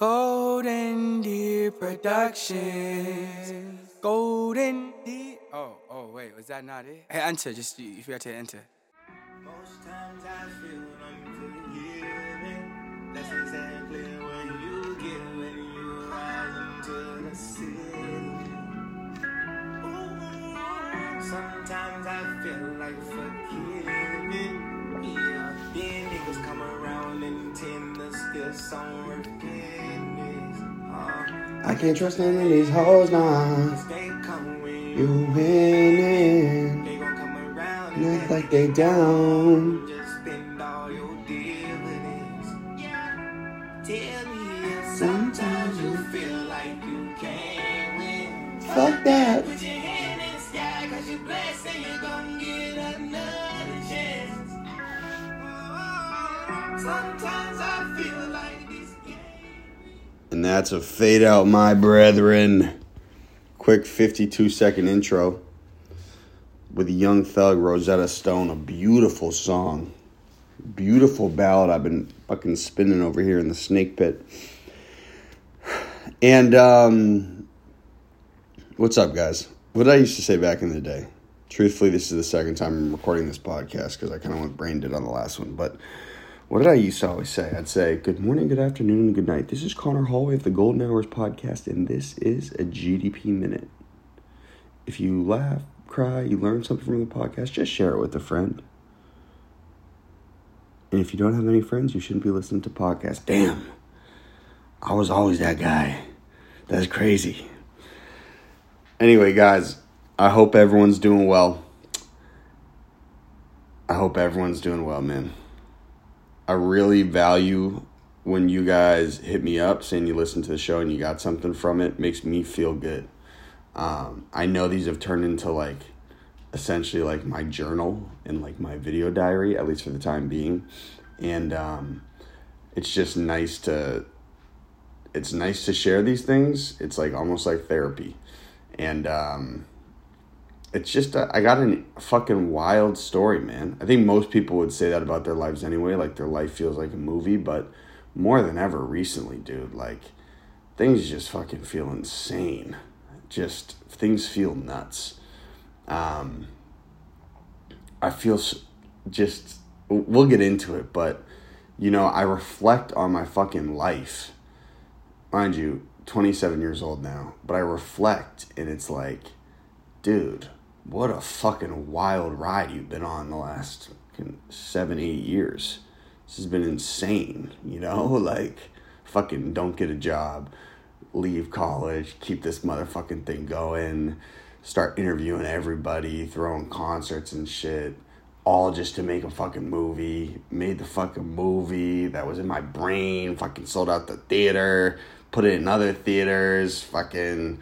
Golden Deer Productions. Golden Deer. Oh, oh, wait, was that not it? Hey, enter, just you, you forgot to enter. Most times I feel I'm forgiven. That's exactly when you get when you rise into the ceiling. Ooh, sometimes I feel like forgiving. Yeah, then niggas come around and tend to steal some repentance. I can't trust none of these hoes now. You winning. And like they down. Sometimes you feel like you can't win. Fuck that. Put your hand in the sky cause you're blessed and you're gon' get another chance. Sometimes I feel like that's a fade out, my brethren. Quick 52 second intro with Young Thug, Rosetta Stone. A beautiful song. Beautiful ballad I've been fucking spinning over here in the snake pit. And, um, what's up, guys? What I used to say back in the day? Truthfully, this is the second time I'm recording this podcast because I kind of went brain dead on the last one. But what did I used to always say? I'd say, Good morning, good afternoon, and good night. This is Conor Hallway of the Golden Hours podcast, and this is a GDP Minute. If you laugh, cry, you learn something from the podcast, just share it with a friend. And if you don't have any friends, you shouldn't be listening to podcasts. Damn. I was always that guy. That's crazy. Anyway, guys, I hope everyone's doing well. I hope everyone's doing well, man. I really value when you guys hit me up saying you listened to the show and you got something from it. Makes me feel good. Um, I know these have turned into like essentially like my journal and like my video diary, at least for the time being. And um, it's just nice to it's nice to share these things. It's like almost like therapy. And um, it's just a, I got a fucking wild story, man. I think most people would say that about their lives anyway. Like their life feels like a movie, but more than ever recently, dude, like things just fucking feel insane. Just things feel nuts. Um, I feel just we'll get into it, but you know, I reflect on my fucking life. Mind you, 27 years old now, but I reflect and it's like, dude, what a fucking wild ride you've been on the last seven, eight years. This has been insane, you know? Like, fucking don't get a job, leave college, keep this motherfucking thing going, start interviewing everybody, throwing concerts and shit, all just to make a fucking movie. Made the fucking movie that was in my brain, fucking sold out the theater, put it in other theaters, fucking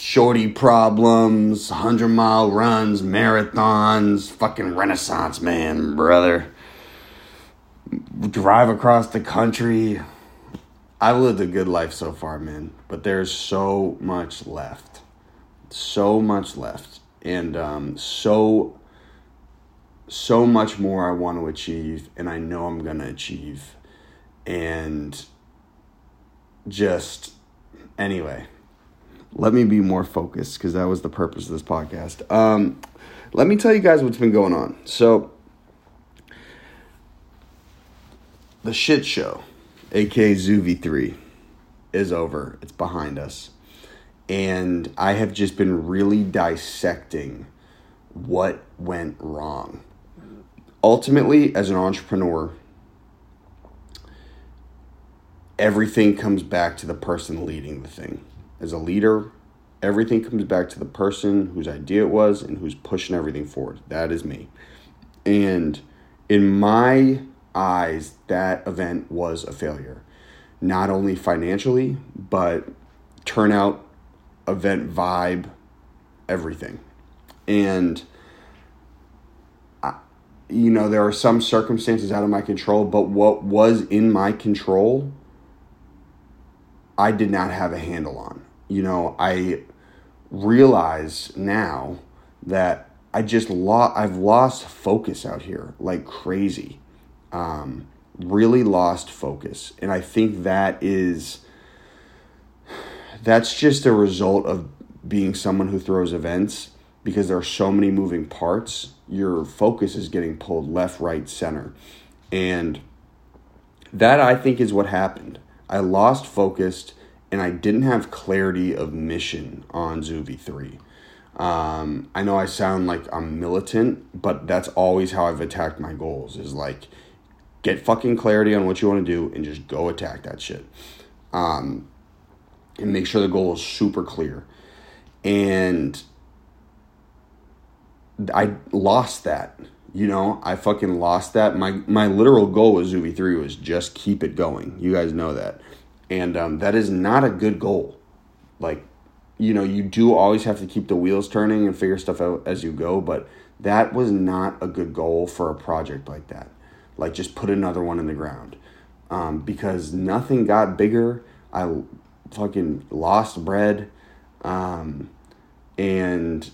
shorty problems, 100 mile runs, marathons, fucking renaissance man, brother. Drive across the country. I've lived a good life so far, man, but there's so much left. So much left. And um, so, so much more I want to achieve, and I know I'm going to achieve. And just, anyway let me be more focused because that was the purpose of this podcast. Um, let me tell you guys what's been going on. So, the shit show, aka Zuvi 3, is over. It's behind us. And I have just been really dissecting what went wrong. Ultimately, as an entrepreneur, everything comes back to the person leading the thing as a leader, everything comes back to the person whose idea it was and who's pushing everything forward. That is me. And in my eyes, that event was a failure. Not only financially, but turnout, event vibe, everything. And, I, you know, there are some circumstances out of my control, but what was in my control, I did not have a handle on you know, I realize now that I just lost, I've lost focus out here like crazy. Um, really lost focus. And I think that is that's just a result of being someone who throws events because there are so many moving parts. Your focus is getting pulled left, right, center. And that I think is what happened. I lost focus and I didn't have clarity of mission on Zoo V3. Um, I know I sound like I'm militant, but that's always how I've attacked my goals is like get fucking clarity on what you want to do and just go attack that shit. Um, and make sure the goal is super clear. And I lost that. You know, I fucking lost that. My my literal goal with Zoo V3 was just keep it going. You guys know that. And um, that is not a good goal. Like, you know, you do always have to keep the wheels turning and figure stuff out as you go, but that was not a good goal for a project like that. Like, just put another one in the ground. Um, because nothing got bigger. I fucking lost bread. Um, and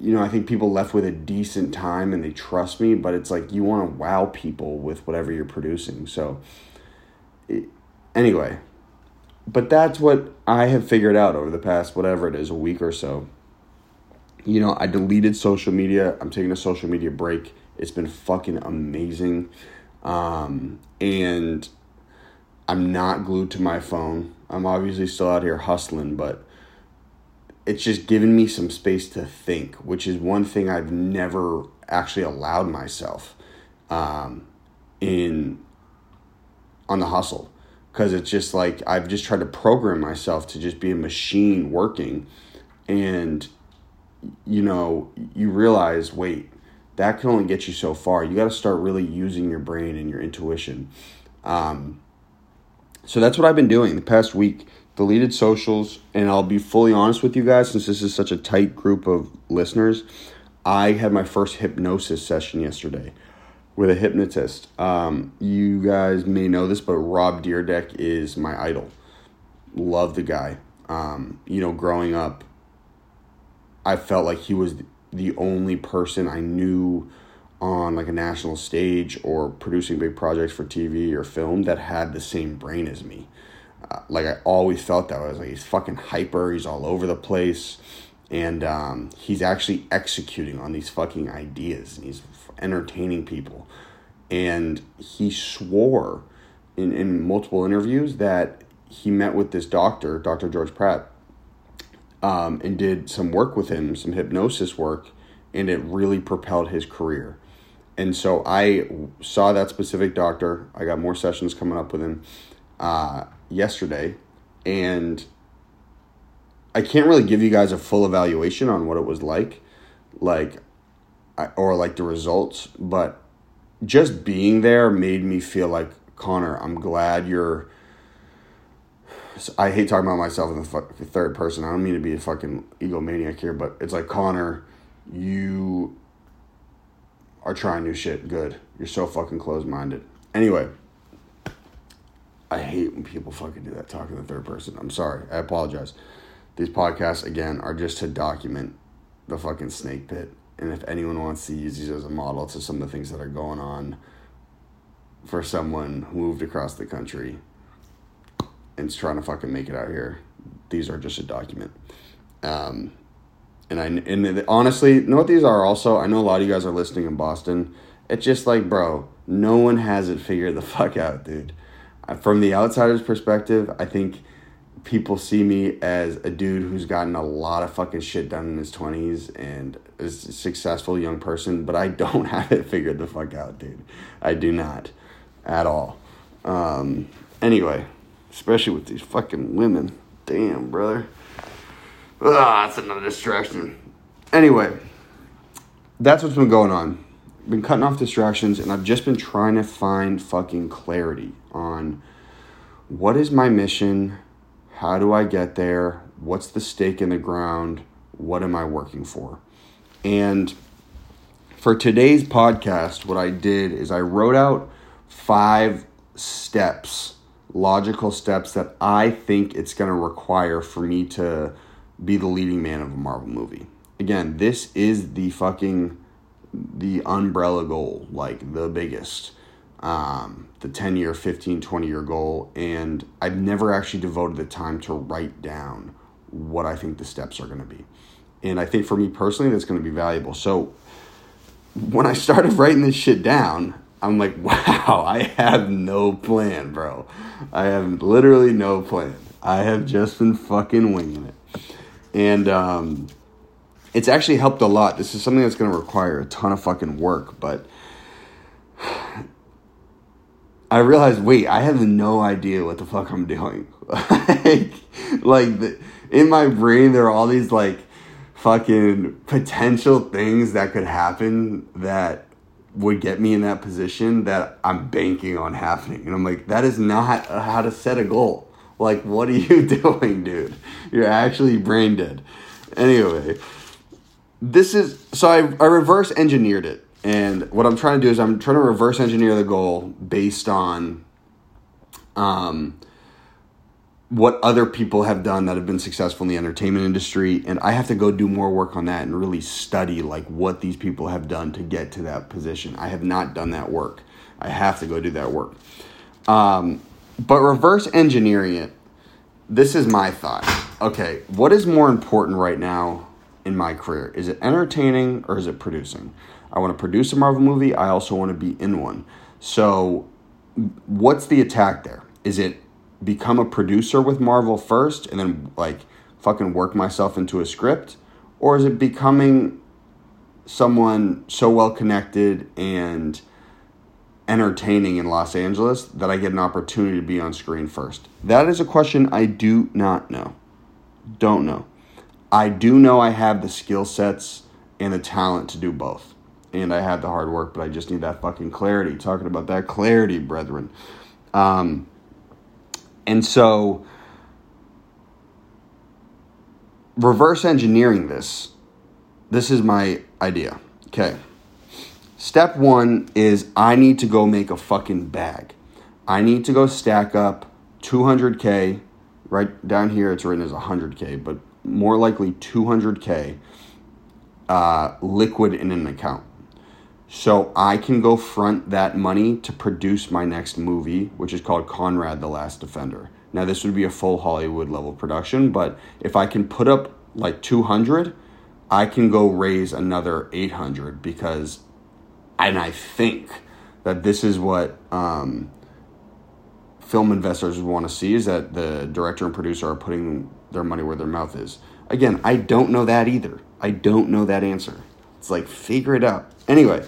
you know, I think people left with a decent time and they trust me, but it's like you want to wow people with whatever you're producing. So, it, anyway, but that's what I have figured out over the past, whatever it is, a week or so. You know, I deleted social media. I'm taking a social media break. It's been fucking amazing. Um, and I'm not glued to my phone. I'm obviously still out here hustling, but it's just given me some space to think, which is one thing I've never actually allowed myself um, in on the hustle because it's just like I've just tried to program myself to just be a machine working. And you know you realize wait that can only get you so far. You got to start really using your brain and your intuition. Um, so that's what I've been doing the past week. Deleted socials, and I'll be fully honest with you guys since this is such a tight group of listeners. I had my first hypnosis session yesterday with a hypnotist. Um, you guys may know this, but Rob Dyrdek is my idol. Love the guy. Um, you know, growing up, I felt like he was the only person I knew on like a national stage or producing big projects for TV or film that had the same brain as me like I always felt that I was like he's fucking hyper. He's all over the place, and um, he's actually executing on these fucking ideas. And he's entertaining people, and he swore in in multiple interviews that he met with this doctor, Dr. George Pratt, um, and did some work with him, some hypnosis work, and it really propelled his career. And so I saw that specific doctor. I got more sessions coming up with him. Uh, yesterday, and I can't really give you guys a full evaluation on what it was like, like, or like the results, but just being there made me feel like Conor. I'm glad you're. I hate talking about myself in the third person. I don't mean to be a fucking egomaniac here, but it's like Conor, you are trying new shit. Good. You're so fucking close minded. Anyway, I hate when people fucking do that, talking in the third person. I'm sorry. I apologize. These podcasts, again, are just to document the fucking snake pit. And if anyone wants to use these as a model to some of the things that are going on for someone who moved across the country and is trying to fucking make it out here, these are just a document. Um, and I and honestly, know what these are also? I know a lot of you guys are listening in Boston. It's just like, bro, no one has it figured the fuck out, dude from the outsider's perspective, I think people see me as a dude who's gotten a lot of fucking shit done in his 20s and is a successful young person, but I don't have it figured the fuck out, dude. I do not at all. Um, anyway, especially with these fucking women. Damn, brother. Ah, that's another distraction. Anyway, that's what's been going on been cutting off distractions and I've just been trying to find fucking clarity on what is my mission? How do I get there? What's the stake in the ground? What am I working for? And for today's podcast, what I did is I wrote out five steps, logical steps that I think it's going to require for me to be the leading man of a Marvel movie. Again, this is the fucking the umbrella goal, like the biggest. Um, the 10 year, 15, 20 year goal. And I've never actually devoted the time to write down what I think the steps are going to be. And I think for me personally, that's going to be valuable. So when I started writing this shit down, I'm like, wow, I have no plan, bro. I have literally no plan. I have just been fucking winging it. And um, it's actually helped a lot. This is something that's going to require a ton of fucking work, but I realized, wait, I have no idea what the fuck I'm doing. like, like the, in my brain, there are all these like fucking potential things that could happen that would get me in that position that I'm banking on happening. And I'm like, that is not how to set a goal. Like, what are you doing, dude? You're actually brain dead. Anyway, this is so I, I reverse engineered it. And what I'm trying to do is I'm trying to reverse engineer the goal based on um, what other people have done that have been successful in the entertainment industry. And i have to go do more work on that and really study like what these people have done to get to that position. I have not done that work. I have to go do that work. Um, but reverse engineering it this is my thought. Okay what is more important right now in my career? Is it entertaining or is it producing i want to produce a marvel movie i also want to be in one so what's the attack there is it become a producer with Marvel first and then like fucking work myself into a script? Or is it becoming someone so well connected and entertaining in Los Angeles that I get an opportunity to be on screen first? That is a question I do not know. Don't know. I do know I have the skill sets and the talent to do both. And I have the hard work, but I just need that fucking clarity. Talking about that clarity, brethren. Um, and so, reverse engineering this, this is my idea. Okay. Step one is I need to go make a fucking bag. I need to go stack up 200K. Right down here, it's written as 100K, but more likely 200K uh, liquid in an account so I can go front that money to produce my next movie, which is called Conrad the Last Defender. Now, this would be a full Hollywood level production, but if I can put up like 200, I can go raise another 800 because, and I think that this is what um, film investors want to see is that the director and producer are putting their money where their mouth is. Again, I don't know that either. I don't know that answer. It's like figure it out. Anyway,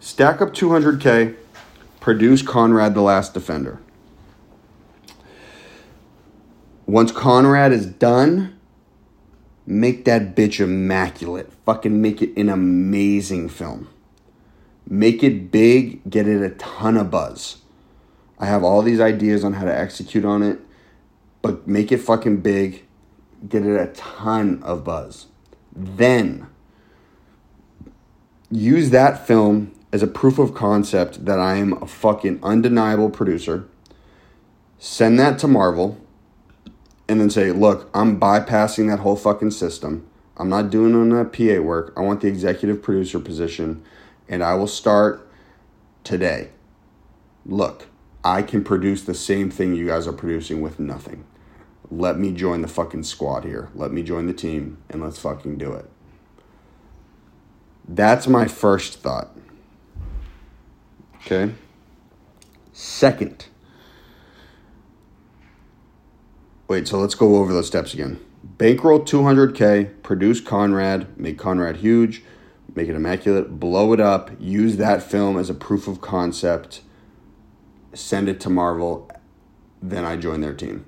stack up 200K, produce Conrad the Last Defender. Once Conrad is done, make that bitch immaculate. Fucking make it an amazing film. Make it big, get it a ton of buzz. I have all these ideas on how to execute on it, but make it fucking big, get it a ton of buzz. Then use that film as a proof of concept that I am a fucking undeniable producer. Send that to Marvel and then say, look, I'm bypassing that whole fucking system. I'm not doing on that PA work. I want the executive producer position and I will start today. Look, I can produce the same thing you guys are producing with nothing. Let me join the fucking squad here. Let me join the team and let's fucking do it. That's my first thought. Okay. Second. Wait, so let's go over those steps again. Bankroll 200K, produce Conrad, make Conrad huge, make it immaculate, blow it up, use that film as a proof of concept, send it to Marvel, then I join their team.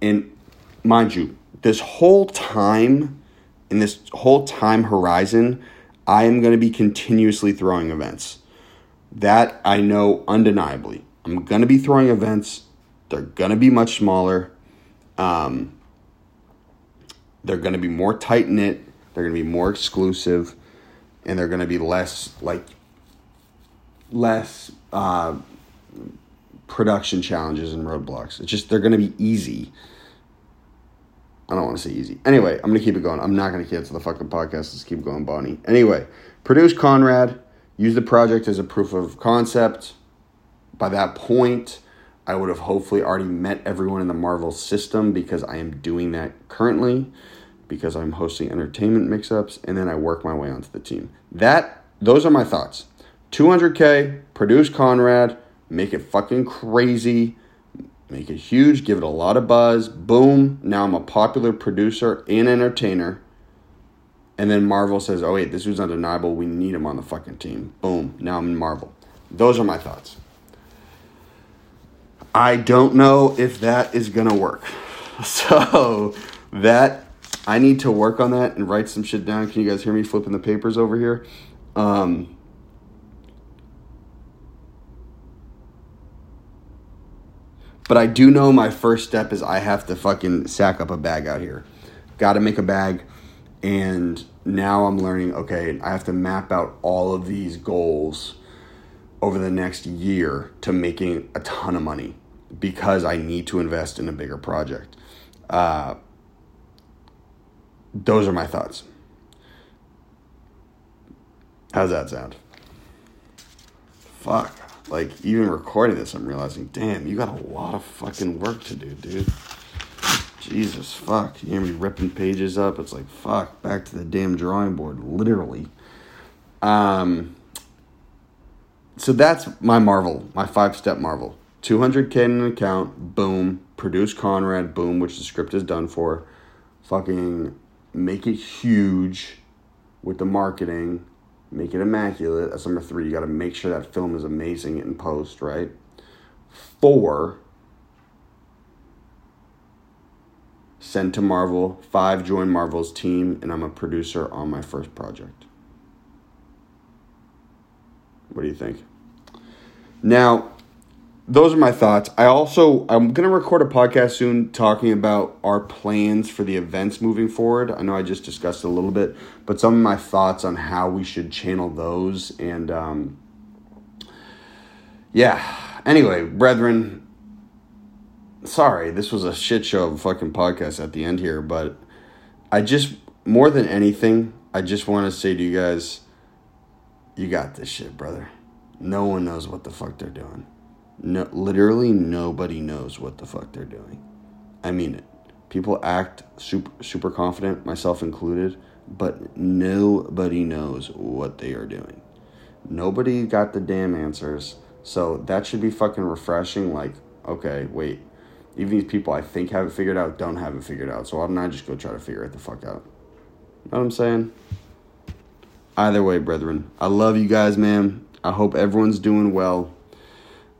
And mind you, this whole time, in this whole time horizon, I am going to be continuously throwing events. That I know undeniably. I'm going to be throwing events. They're going to be much smaller. Um, they're going to be more tight knit. They're going to be more exclusive. And they're going to be less, like, less uh, production challenges and roadblocks. It's just, they're going to be easy. I don't want to say easy. Anyway, I'm going to keep it going. I'm not going to cancel the fucking podcast. Let's keep going, Bonnie. Anyway, produce Conrad use the project as a proof of concept. By that point, I would have hopefully already met everyone in the Marvel system because I am doing that currently because I'm hosting entertainment mix-ups and then I work my way onto the team. That those are my thoughts. 200k, produce Conrad, make it fucking crazy, make it huge, give it a lot of buzz. Boom, now I'm a popular producer and entertainer. And then Marvel says, "Oh wait, this was undeniable. We need him on the fucking team." Boom, now I'm in Marvel. Those are my thoughts. I don't know if that is gonna work. So that I need to work on that and write some shit down. Can you guys hear me flipping the papers over here? Um, but I do know my first step is I have to fucking sack up a bag out here. Got to make a bag. And now I'm learning okay, I have to map out all of these goals over the next year to making a ton of money because I need to invest in a bigger project. Uh, those are my thoughts. How's that sound? Fuck. Like, even recording this, I'm realizing, damn, you got a lot of fucking work to do, dude. Jesus, fuck. You hear me ripping pages up? It's like, fuck, back to the damn drawing board, literally. Um, so that's my Marvel, my five step Marvel. 200k in an account, boom. Produce Conrad, boom, which the script is done for. Fucking make it huge with the marketing make it immaculate. That's number three. You got to make sure that film is amazing in post, right? Four, send to Marvel. Five, join Marvel's team, and I'm a producer on my first project. What do you think? Now, those are my thoughts. I also I'm gonna record a podcast soon talking about our plans for the events moving forward. I know I just discussed a little bit, but some of my thoughts on how we should channel those and um, yeah. Anyway, brethren, sorry this was a shit show of a fucking podcast at the end here, but I just more than anything, I just want to say to you guys, you got this shit, brother. No one knows what the fuck they're doing. No, literally nobody knows what the fuck they're doing. I mean it. People act super super confident, myself included, but nobody knows what they are doing. Nobody got the damn answers. So that should be fucking refreshing. Like, okay, wait. Even these people I think have it figured out don't have it figured out. So why don't I just go try to figure it the fuck out? Know what I'm saying? Either way, brethren, I love you guys, man. I hope everyone's doing well.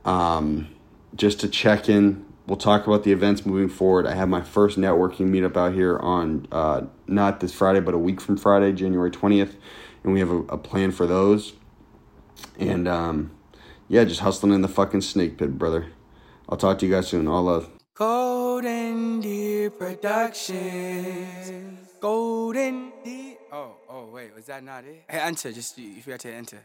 Um, just to check in, we'll talk about the events moving forward. I have my first networking meetup out here on uh, not this Friday, but a week from Friday, January 20th. And we have a, a plan for those. And um, yeah, just hustling in the fucking snake pit, brother. I'll talk to you guys soon. All love. Golden Deer Productions. Golden Deer. Oh, oh, wait, was that not it? Hey, enter. Just you, forgot to enter.